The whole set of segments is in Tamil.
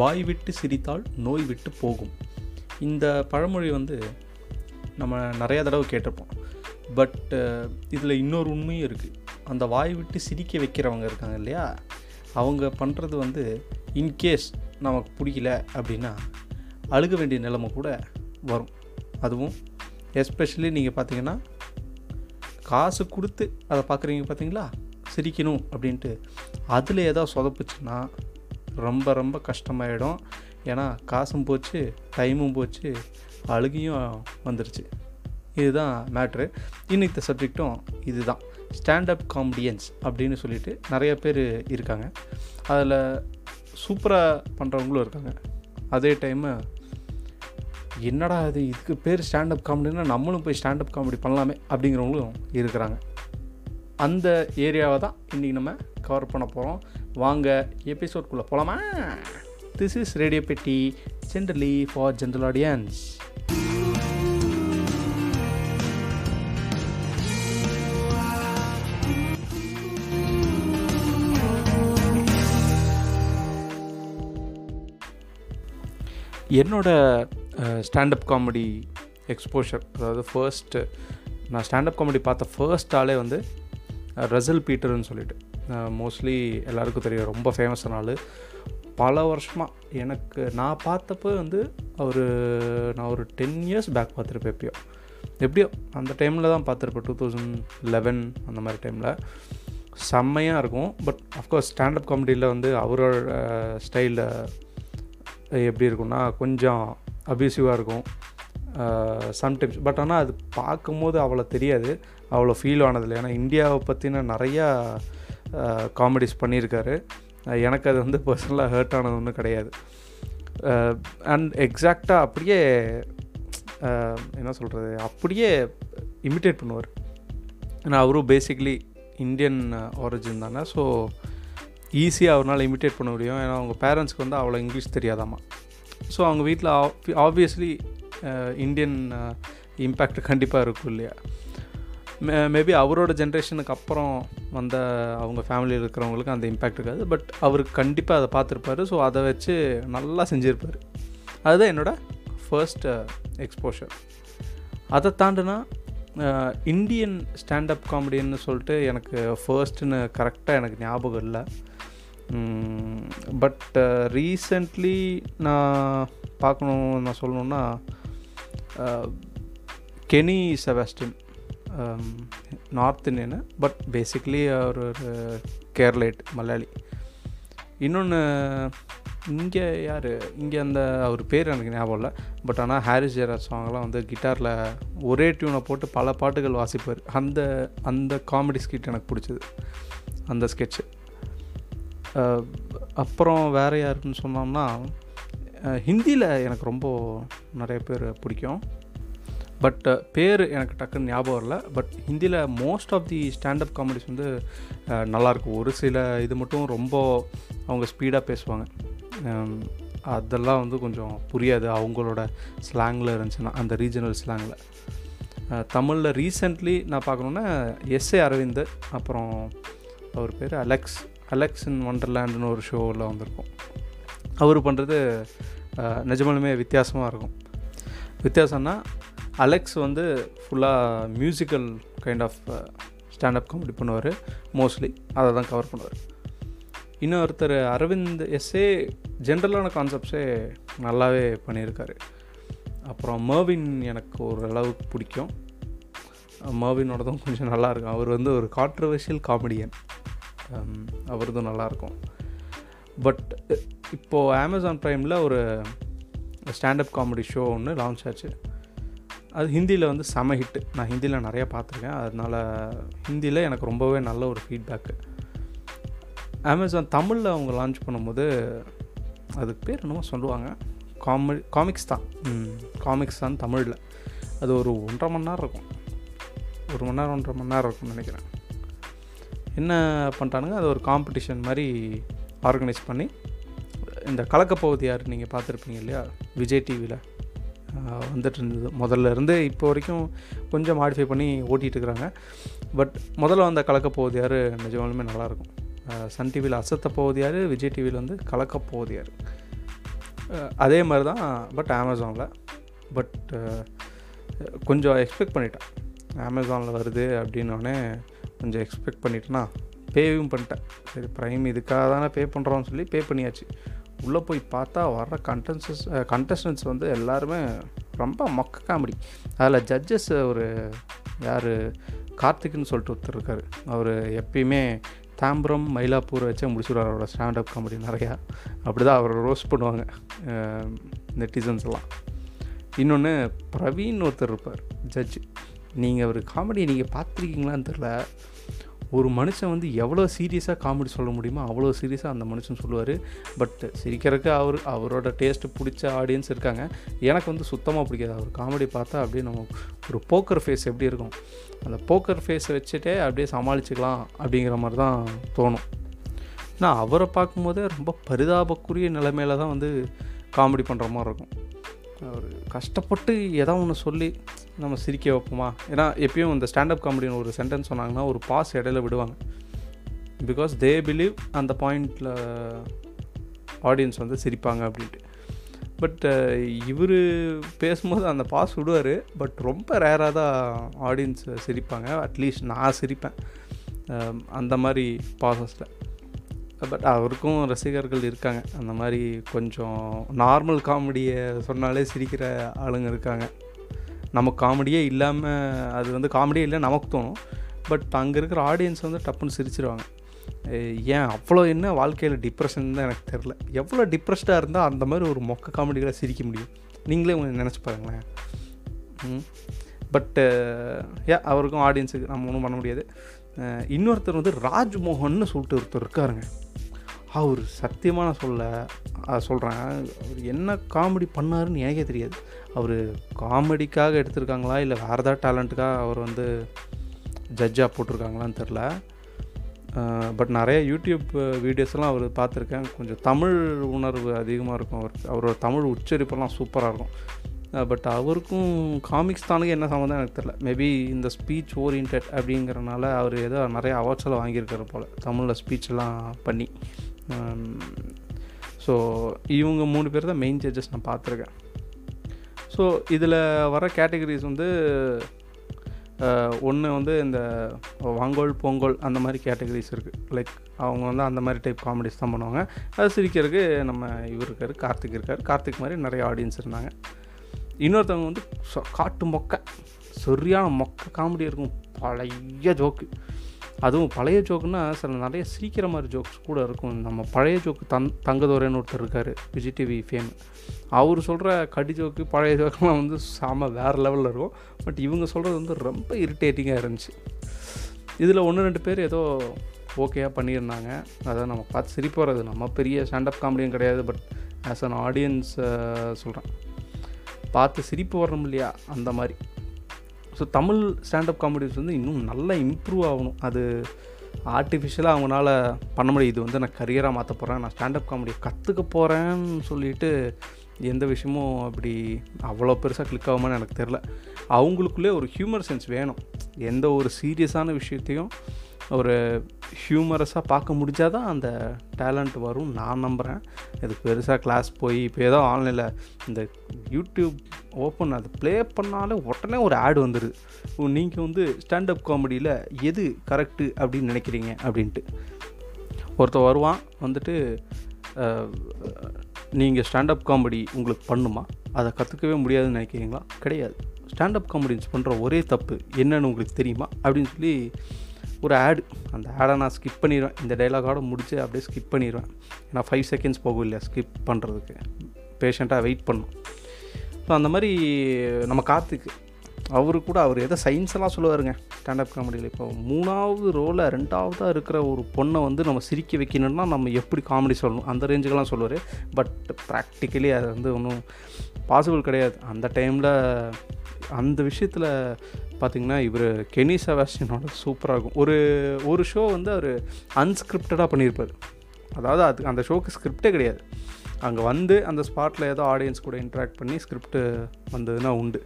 வாய் விட்டு சிரித்தால் நோய் விட்டு போகும். இந்த பழமொழி வந்து நம்ம நிறையா தடவை கேட்டிருப்போம். பட் இதில் இன்னொரு உண்மையும் இருக்குது அந்த வாய் விட்டு சிரிக்க வைக்கிறவங்க இருக்காங்க இல்லையா? அவங்க பண்ணுறது வந்து இன்கேஸ் நமக்கு பிடிக்கல அப்படின்னா அழுக வேண்டிய நிலைமை கூட வரும். அதுவும் எஸ்பெஷலி நீங்கள் பார்த்தீங்கன்னா காசு கொடுத்து அதை பார்க்குறீங்க பார்த்தீங்களா? சிரிக்கணும் அப்படின்ட்டு. அதில் ஏதாவது சொதப்புச்சுன்னா ரொம்ப ரொம்ப கஷ்டமாயிடும். ஏன்னா காசும் போச்சு டைமும் போச்சு அழுகியும் வந்துருச்சு. இதுதான் மேட்ரு. இன்னைக்கு சப்ஜெக்டும் இதுதான். ஸ்டாண்டப் காமெடியன்ஸ் அப்படின்னு சொல்லிட்டு நிறைய பேர் இருக்காங்க. அதில் சூப்பராக பண்ணுறவங்களும் இருக்காங்க. அதே டைமு என்னடா இது இதுக்கு பேர் ஸ்டாண்டப் காமெடினா நம்மளும் போய் ஸ்டாண்டப் காமெடி பண்ணலாமே அப்படிங்கிறவங்களும் இருக்கிறாங்க. அந்த ஏரியாவை தான் இன்றைக்கி நம்ம கவர் பண்ண போகிறோம் வாங்க எபிசோட்குள்ளே போகலாமா this is radio Petti generally for general audience என்னோடய ஸ்டாண்டப் காமெடி எக்ஸ்போஷர் அதாவது ஃபர்ஸ்ட்டு நான் ஸ்டாண்டப் காமெடி பார்த்த ஃபர்ஸ்ட் ஆளே வந்து ரசல் பீட்டர்னு சொல்லிட்டு. மோஸ்ட்லி எல்லாருக்கும் தெரியும் ரொம்ப ஃபேமஸான ஆள். பல வருஷமாக எனக்கு நான் பார்த்தப்போ வந்து அவர் நான் ஒரு டென் இயர்ஸ் பேக் பார்த்துருப்பேன் எப்பயோ. எப்படியோ அந்த டைமில் தான் பார்த்துருப்பேன் டூ தௌசண்ட் லெவன் அந்த மாதிரி டைமில் செம்மையாக இருக்கும் பட் அஃப்கோர்ஸ் ஸ்டாண்டப் காமெடியில் வந்து அவரோட ஸ்டைலில் எப்படி இருக்கும்னா கொஞ்சம் அப்யூசிவாக இருக்கும். சம்டைம்ஸ் பட் ஆனால் அது பார்க்கும்போது அவ்வளோ தெரியாது. அவ்வளோ ஃபீல் ஆனதில்லை. ஏன்னா இந்தியாவை பற்றின நிறையா காமெடிஸ் பண்ணியிருக்காரு. எனக்கு அது வந்து பர்சனலாக ஹர்ட் ஆனது ஒன்றும் கிடையாது. அண்ட் எக்ஸாக்டாக அப்படியே என்ன சொல்கிறது அப்படியே இமிட்டேட் பண்ணுவார். ஏன்னா அவரும் பேசிக்லி இந்தியன் ஆரிஜின் தானே. ஸோ ஈஸியாக அவரால் இமிட்டேட் பண்ண முடியும். ஏன்னா அவங்க பேரண்ட்ஸ்க்கு வந்து அவ்வளோ இங்கிலீஷ் தெரியாதாமா. ஸோ அவங்க வீட்டில் ஆப்வியஸ்லி இந்தியன் இம்பேக்ட் கண்டிப்பாக இருக்கும் இல்லையா? மேபி அவரோட ஜென்ரேஷனுக்கு அப்புறம் வந்த அவங்க ஃபேமிலியில் இருக்கிறவங்களுக்கு அந்த இம்பேக்ட் இருக்காது. பட் அவருக்கு கண்டிப்பாக அதை பார்த்துருப்பாரு. ஸோ அதை வச்சு நல்லா செஞ்சுருப்பார். அதுதான் என்னோடய ஃபர்ஸ்ட் எக்ஸ்போஷர் அதை தாண்டினா இந்தியன் ஸ்டாண்டப் காமெடின்னு சொல்லிட்டு எனக்கு ஃபர்ஸ்ட்டுன்னு கரெக்டாக எனக்கு ஞாபகம் இல்லை. பட் ரீசெண்ட்லி uh, நான் பார்க்கணும் நான் சொல்லணுன்னா கெனி செபாஸ்டின் நார்த் இந்தியனு பட் பேசிக்லி அவர் ஒரு கேரளேட் மலையாளி. இன்னொன்று இங்கே யார்? இங்கே அந்த அவர் பேர் எனக்கு ஞாபகம் இல்லை. பட் ஆனால் ஹாரிஸ் ஜெயராஜ் சாங்லாம் வந்து கிட்டாரில் ஒரே டியூனை போட்டு பல பாட்டுகள் வாசிப்பார். அந்த அந்த காமெடி ஸ்கிட் எனக்கு பிடிச்சது. அந்த ஸ்கெட்சு அப்புறம் வேறு யாருன்னு சொன்னோம்னா ஹிந்தியில் எனக்கு ரொம்ப நிறைய பேர் பிடிக்கும். பட் பேர் எனக்கு டக்குன்னு ஞாபகம் வரல. பட் ஹிந்தியில் most of the standup comedies வந்து நல்லாயிருக்கும் ஒரு சில இது மட்டும் ரொம்ப அவங்க ஸ்பீடாக பேசுவாங்க. அதெல்லாம் வந்து கொஞ்சம் புரியாது. அவங்களோட ஸ்லாங்கில் இருந்துச்சுன்னா அந்த ரீஜனல் ஸ்லாங்கில் தமிழில் ரீசெண்ட்லி நான் பார்க்கணுன்னா எஸ்ஏ அரவிந்த் அப்புறம் அவர் பேர் அலெக்ஸ். அலெக்ஸ் இன் ஒண்டர்லேண்டுன்னு ஒரு ஷோவில் வந்திருக்கும். அவர் பண்ணுறது நிஜமாலுமே வித்தியாசமாக இருக்கும். வித்தியாசம்னா அலெக்ஸ் வந்து ஃபுல்லாக musical kind of standup comedy பண்ணுவார். மோஸ்ட்லி அதை தான் கவர் பண்ணுவார். இன்னொருத்தர் அரவிந்த் எஸ்ஏ ஜென்ரலான கான்செப்ட்ஸே நல்லாவே பண்ணியிருக்காரு. அப்புறம் மர்வின் எனக்கு ஓரளவுக்கு பிடிக்கும். மர்வினோடதும் கொஞ்சம் நல்லாயிருக்கும் அவர் வந்து ஒரு கான்ட்ரவர்ஷியல் காமெடியன் um, அவரதும் நல்லாயிருக்கும் பட் இப்போது அமேசான் ப்ரைமில் ஒரு ஸ்டாண்டப் காமெடி ஷோ ஒன்று லான்ச் ஆச்சு. அது ஹிந்தியில் வந்து செம ஹிட்டு நான் ஹிந்தியில் நிறையா பார்த்துருக்கேன். அதனால் ஹிந்தியில் எனக்கு ரொம்பவே நல்ல ஒரு ஃபீட்பேக்கு அமேசான் தமிழில் அவங்க லான்ச் பண்ணும்போது அதுக்கு பேர் என்னமோ சொல்லுவாங்க. காமெடி காமிக்ஸ் தான். காமிக்ஸ் தான் தமிழில். அது ஒரு ஒன்றரை மணி நேரம் இருக்கும். ஒரு மணி நேரம் ஒன்றரை மணி நேரம் இருக்கும்னு நினைக்கிறேன். என்ன பண்ணிட்டானுங்க? அது ஒரு காம்படிஷன் மாதிரி ஆர்கனைஸ் பண்ணி இந்த கலக்கப்போவது யார் நீங்கள் பார்த்துருப்பீங்க இல்லையா? விஜய் டிவியில் வந்துட்டு இருந்தது முதல்ல இருந்து இப்போ வரைக்கும் கொஞ்சம் மாடிஃபை பண்ணி ஓட்டிகிட்டு இருக்கிறாங்க பட் முதல்ல வந்த கலக்கப்போகுது யார்? நிஜமாலுமே நல்லாயிருக்கும். சன் டிவியில் அசத்த போகுது யார்? விஜய் டிவியில் வந்து கலக்க போகுது யார்? அதே மாதிரி தான் பட் அமேசானில் பட் கொஞ்சம் எக்ஸ்பெக்ட் பண்ணிட்டேன். அமேசானில் வருது அப்படின்னோடனே கொஞ்சம் எக்ஸ்பெக்ட் பண்ணிட்டேன்னா பேவும் பண்ணிட்டேன். சரி ப்ரைம் இதுக்காக தானே பே பண்ணுறோம்னு சொல்லி பே பண்ணியாச்சு. உள்ளே போய் பார்த்தா வர்ற கண்டன்சஸ் கண்டஸ்டன்ஸ் வந்து எல்லாருமே ரொம்ப மொக்க காமெடி அதில் ஜட்ஜஸ் ஒரு யார்? கார்த்திக்னு சொல்லிட்டு ஒருத்தர் இருக்கார். அவர் எப்பயுமே தாம்பரம் மயிலாப்பூர் வச்சே முடிச்சுடுவார் அவரோட ஸ்டாண்டப் காமெடி நிறையா. அப்படி தான் அவரை ரோஸ்ட் பண்ணுவாங்க நெட்டிசன்ஸ் எல்லாம். இன்னொன்று பிரவீன் ஒருத்தர் இருப்பார் ஜட்ஜு நீங்கள் ஒரு காமெடி நீங்கள் பார்த்துருக்கீங்களான்னு தெரில ஒரு மனுஷன் வந்து எவ்வளோ சீரியஸாக காமெடி சொல்ல முடியுமோ அவ்வளோ சீரியஸாக அந்த மனுஷன் சொல்லுவார். பட் சிரிக்கிறதுக்கு அவர் அவரோட டேஸ்ட்டு பிடிச்ச ஆடியன்ஸ் இருக்காங்க. எனக்கு வந்து சுத்தமாக பிடிக்காது. அவர் காமெடி பார்த்தா அப்படியே நம்ம ஒரு போக்கர் ஃபேஸ் எப்படி இருக்கும்? அந்த போக்கர் ஃபேஸை வச்சுட்டே அப்படியே சமாளிச்சுக்கலாம் அப்படிங்கிற மாதிரி தான் தோணும். நான் அவரை பார்க்கும்போதே ரொம்ப பரிதாபக்குரிய நிலைமையில தான் வந்து காமெடி பண்ணுற மாதிரி இருக்கும். அவர் கஷ்டப்பட்டு எதா ஒன்று சொல்லி நம்ம சிரிக்க வைப்போமா? ஏன்னா எப்பயும் இந்த ஸ்டாண்டப் காமெடின்னு ஒரு சென்டென்ஸ் சொன்னாங்கன்னா ஒரு பாஸ் இடையில விடுவாங்க. பிகாஸ் தே பிலீவ் அந்த பாயிண்டில் ஆடியன்ஸ் வந்து சிரிப்பாங்க அப்படின்ட்டு. பட் இவர் பேசும்போது அந்த பாஸ் விடுவார். பட் ரொம்ப ரேராக தான் ஆடியன்ஸ் சிரிப்பாங்க. அட்லீஸ்ட் நான் சிரிப்பேன். அந்த மாதிரி பாசஸில் பட் அவருக்கும் ரசிகர்கள் இருக்காங்க. அந்த மாதிரி கொஞ்சம் நார்மல் காமெடியை சொன்னாலே சிரிக்கிற ஆளுங்க இருக்காங்க. நமக்கு காமெடியே இல்லாமல் அது வந்து காமெடியே இல்லை நமக்கு தோணும். பட் அங்கே இருக்கிற ஆடியன்ஸ் வந்து டப்புன்னு சிரிச்சிருவாங்க. ஏன் அவ்வளோ என்ன வாழ்க்கையில் டிப்ரெஷன் தான் எனக்கு தெரில எவ்வளோ டிப்ரெஸ்டாக இருந்தால் அந்த மாதிரி ஒரு மொக்க காமெடிகளை சிரிக்க முடியும். நீங்களே உங்களை நினச்சி பாருங்களேன். பட்டு ஏ அவருக்கும் ஆடியன்ஸுக்கு நம்ம ஒன்றும் பண்ண முடியாது. இன்னொருத்தர் வந்து ராஜ்மோகன்னு சொல்லிட்டு ஒருத்தர் இருக்காருங்க. அவர் சத்தியமாக சொல்ல சொல்கிறேன் அவர் என்ன காமெடி பண்ணாருன்னு எனக்கே தெரியாது. அவர் காமெடிக்காக எடுத்திருக்காங்களா இல்லை வேறு ஏதாவது டேலண்ட்டுக்காக அவர் வந்து ஜட்ஜாக போட்டிருக்காங்களான்னு தெரில பட் நிறைய யூடியூப் வீடியோஸ்லாம் அவர் பார்த்துருக்கேன். கொஞ்சம் தமிழ் உணர்வு அதிகமாக இருக்கும். அவர் அவரோட தமிழ் உச்சரிப்பெல்லாம் சூப்பராக இருக்கும். பட் அவருக்கும் காமிக்ஸ் தானுக்கு என்ன சம்மந்தம் எனக்கு தெரில மேபி இந்த ஸ்பீச் ஓரியன்ட் அப்படிங்கிறனால அவர் ஏதோ நிறைய அவார்ட்ஸ் எல்லாம் வாங்கியிருக்காரு போல் தமிழில் ஸ்பீச்செல்லாம் பண்ணி. Um, ஸோ இவங்க மூணு பேர் தான் மெயின் ஜட்ஜஸ் நான் பார்த்துருக்கேன். ஸோ இதில் வர கேட்டகரிஸ் வந்து uh, ஒன்று வந்து இந்த வாங்கோல் பொங்கல் அந்த மாதிரி கேட்டகரிஸ் இருக்குது லைக் அவங்க வந்து அந்த மாதிரி டைப் காமெடிஸ் தான் பண்ணுவாங்க. அது சிரிக்கிறதுக்கு நம்ம இவர் இருக்கார் கார்த்திக் இருக்கார். கார்த்திக் மாதிரி நிறைய ஆடியன்ஸ் இருந்தாங்க. இன்னொருத்தவங்க வந்து காட்டு மொக்க. சரியான மொக்க காமெடி இருக்கும். பழைய ஜோக்கு அதுவும் பழைய ஜோக்குன்னா சில நிறைய சிரிக்கிற மாதிரி ஜோக்ஸ் கூட இருக்கும். நம்ம பழைய ஜோக்கு தன் தங்கதோரேன்னு ஒருத்தர் இருக்கார் விஜய் டிவி ஃபேம் அவர் சொல்கிற கடி ஜோக்கு பழைய ஜோக்கெல்லாம் வந்து செம வேறு லெவலில் இருக்கும். பட் இவங்க சொல்கிறது வந்து ரொம்ப இரிட்டேட்டிங்காக இருந்துச்சு. இதில் ஒன்று ரெண்டு பேர் ஏதோ ஓகேயாக பண்ணியிருந்தாங்க. அதை நம்ம பார்த்து சிரிப்பு வர்றது நம்ம பெரிய ஸ்டாண்டப் காமெடியும் கிடையாது. பட் ஆஸ் அன் ஆடியன்ஸ் சொல்கிறேன் பார்த்து சிரிப்பு வரணும் இல்லையா? அந்த மாதிரி. ஸோ தமிழ் ஸ்டாண்டப் காமெடிஸ் வந்து இன்னும் நல்லா இம்ப்ரூவ் ஆகணும். அது ஆர்டிஃபிஷியலாக அவங்களால பண்ண முடியும். இது வந்து நான் கரியராக மாற்ற போகிறேன் நான் ஸ்டாண்டப் காமெடி கற்றுக்க போகிறேன்னு சொல்லிட்டு எந்த விஷயமும் அப்படி அவ்வளோ பெருசாக கிளிக் ஆகுமான்னு எனக்கு தெரில அவங்களுக்குள்ளே ஒரு ஹியூமர் சென்ஸ் வேணும். எந்த ஒரு சீரியஸான விஷயத்தையும் ஒரு ஹியூமரஸாக பார்க்க முடிஞ்சால் தான் அந்த டேலண்ட் வரும். நான் நம்புகிறேன் இது பெருசாக கிளாஸ் போய் இப்போ ஏதோ ஆன்லைனில் இந்த யூடியூப் ஓப்பன் அது ப்ளே பண்ணாலே உடனே ஒரு ஆட் வந்துடுது நீங்கள் வந்து ஸ்டாண்டப் காமெடியில் எது கரெக்டு அப்படின்னு நினைக்கிறீங்க அப்படின்ட்டு. ஒருத்தர் வருவான் வந்துட்டு நீங்கள் ஸ்டாண்டப் காமெடி உங்களுக்கு பண்ணுமா? அதை கற்றுக்கவே முடியாதுன்னு நினைக்கிறீங்களா? கிடையாது. ஸ்டாண்டப் காமெடின்ஸ் பண்ணுற ஒரே தப்பு என்னன்னு உங்களுக்கு தெரியுமா? அப்படின்னு சொல்லி ஒரு ஆடு அந்த ஆடை நான் ஸ்கிப் பண்ணிடுவேன் இந்த டைலாகோட முடிச்சு அப்படியே ஸ்கிப் பண்ணிடுவேன் ஏன்னா ஃபைவ் செகண்ட்ஸ் போகும் இல்லையா ஸ்கிப் பண்ணுறதுக்கு பேஷண்ட்டாக வெயிட் பண்ணும். ஸோ அந்த மாதிரி நம்ம காத்துக்கு அவரு கூட அவர் எதோ சயின்ஸெல்லாம் சொல்லுவாருங்க. ஸ்டாண்டப் காமெடியில் இப்போ மூணாவது ரோலில் ரெண்டாவதாக இருக்கிற ஒரு பொண்ணை வந்து நம்ம சிரிக்க வைக்கணும்னா நம்ம எப்படி காமெடி சொல்லணும்? அந்த ரேஞ்சுக்கெல்லாம் சொல்லுவார். பட் ப்ராக்டிக்கலி அது வந்து ஒன்றும் பாசிபிள் கிடையாது. அந்த டைமில் அந்த விஷயத்தில் பார்த்திங்கன்னா இவர் கெனி செபாஸ்டியனோட சூப்பராக இருக்கும். ஒரு ஒரு ஷோ வந்து அவர் அன்ஸ்கிரிப்டடாக பண்ணியிருப்பார். அதாவது அது அந்த ஷோக்கு ஸ்கிரிப்டே கிடையாது. அங்கே வந்து அந்த ஸ்பாட்டில் ஏதோ ஆடியன்ஸ் கூட இன்ட்ராக்ட் பண்ணி ஸ்கிரிப்ட் வந்ததுன்னா உண்டு.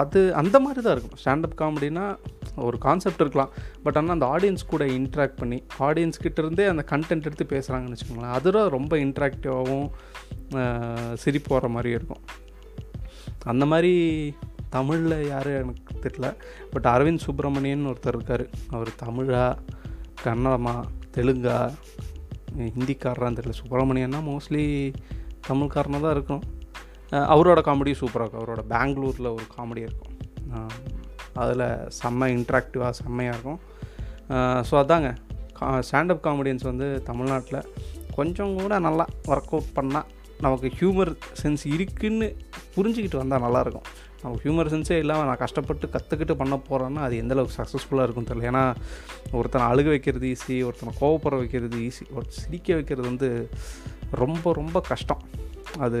அது அந்த மாதிரி தான் இருக்கும். ஸ்டாண்டப் காமெடினா ஒரு கான்செப்ட் இருக்கலாம். பட் ஆனால் அந்த ஆடியன்ஸ் கூட இன்ட்ராக்ட் பண்ணி ஆடியன்ஸ் கிட்டேருந்தே அந்த கண்டென்ட் எடுத்து பேசுகிறாங்கன்னு வச்சுக்கோங்களேன் அதில் ரொம்ப இன்ட்ராக்டிவாகவும் சிரிப்பு வர மாதிரி இருக்கும். அந்த மாதிரி தமிழில் யார் எனக்கு தெரியல பட் அரவிந்த் சுப்பிரமணியன் ஒருத்தர் இருக்கார். அவர் தமிழா கன்னடமா தெலுங்கா ஹிந்திக்காரரான்னு தெரியல சுப்பிரமணியன்னா மோஸ்ட்லி தமிழ்காரனாக தான் இருக்கணும். அவரோட காமெடி சூப்பராக இருக்கும். அவரோட பெங்களூரில் ஒரு காமெடி இருக்கும். அதில் செம்ம இன்ட்ராக்டிவாக செம்மையாக இருக்கும். ஸோ அதாங்க. ஸ்டாண்டப் காமெடியன்ஸ் வந்து தமிழ்நாட்டில் கொஞ்சம் கூட நல்லா ஒர்க் அவுட் பண்ணால் நமக்கு ஹியூமர் சென்ஸ் இருக்குதுன்னு புரிஞ்சுக்கிட்டு வந்தால் நல்லாயிருக்கும் நமக்கு ஹியூமர் சென்ஸே இல்லாமல் நான் கஷ்டப்பட்டு கற்றுக்கிட்டு பண்ண போகிறேன்னா அது எந்தளவுக்கு சக்ஸஸ்ஃபுல்லாக இருக்கும் தெரியல. ஏன்னா ஒருத்தனை அழுக வைக்கிறது ஈஸி ஒருத்தனை கோவப்பட வைக்கிறது ஈஸி ஒரு சிரிக்க வைக்கிறது வந்து ரொம்ப ரொம்ப கஷ்டம். அது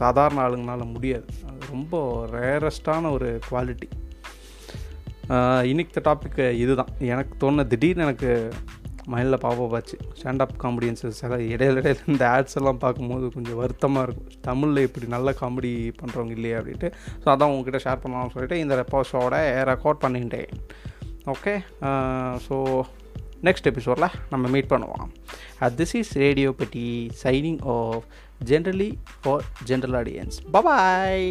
சாதாரண ஆளுங்கனால முடியாது. அது ரொம்ப ரேரஸ்டான ஒரு குவாலிட்டி இன்னைக்கு டாபிக் இதுதான். எனக்கு தோணுன திடீர்னு எனக்கு மைண்டில் பாப்பா ஸ்டாண்ட் ஸ்டாண்டப் காமெடியன்ஸஸ் எல்லாம் இடையில இடையில இந்த ஆட்ஸ் எல்லாம் பார்க்கும்போது கொஞ்சம் வருத்தமாக இருக்கும். தமிழில் இப்படி நல்ல காமெடி பண்ணுறவங்க இல்லையே அப்படின்ட்டு. ஸோ அதான் உங்ககிட்ட ஷேர் பண்ணலாம்னு சொல்லிட்டு இந்த ரெப்போஸோட ரெக்கார்ட் பண்ணிட்டேன். ஓகே ஸோ நெக்ஸ்ட் எபிசோடில் நம்ம மீட் பண்ணுவோம். At this is radio Patti signing off generally for general audience bye bye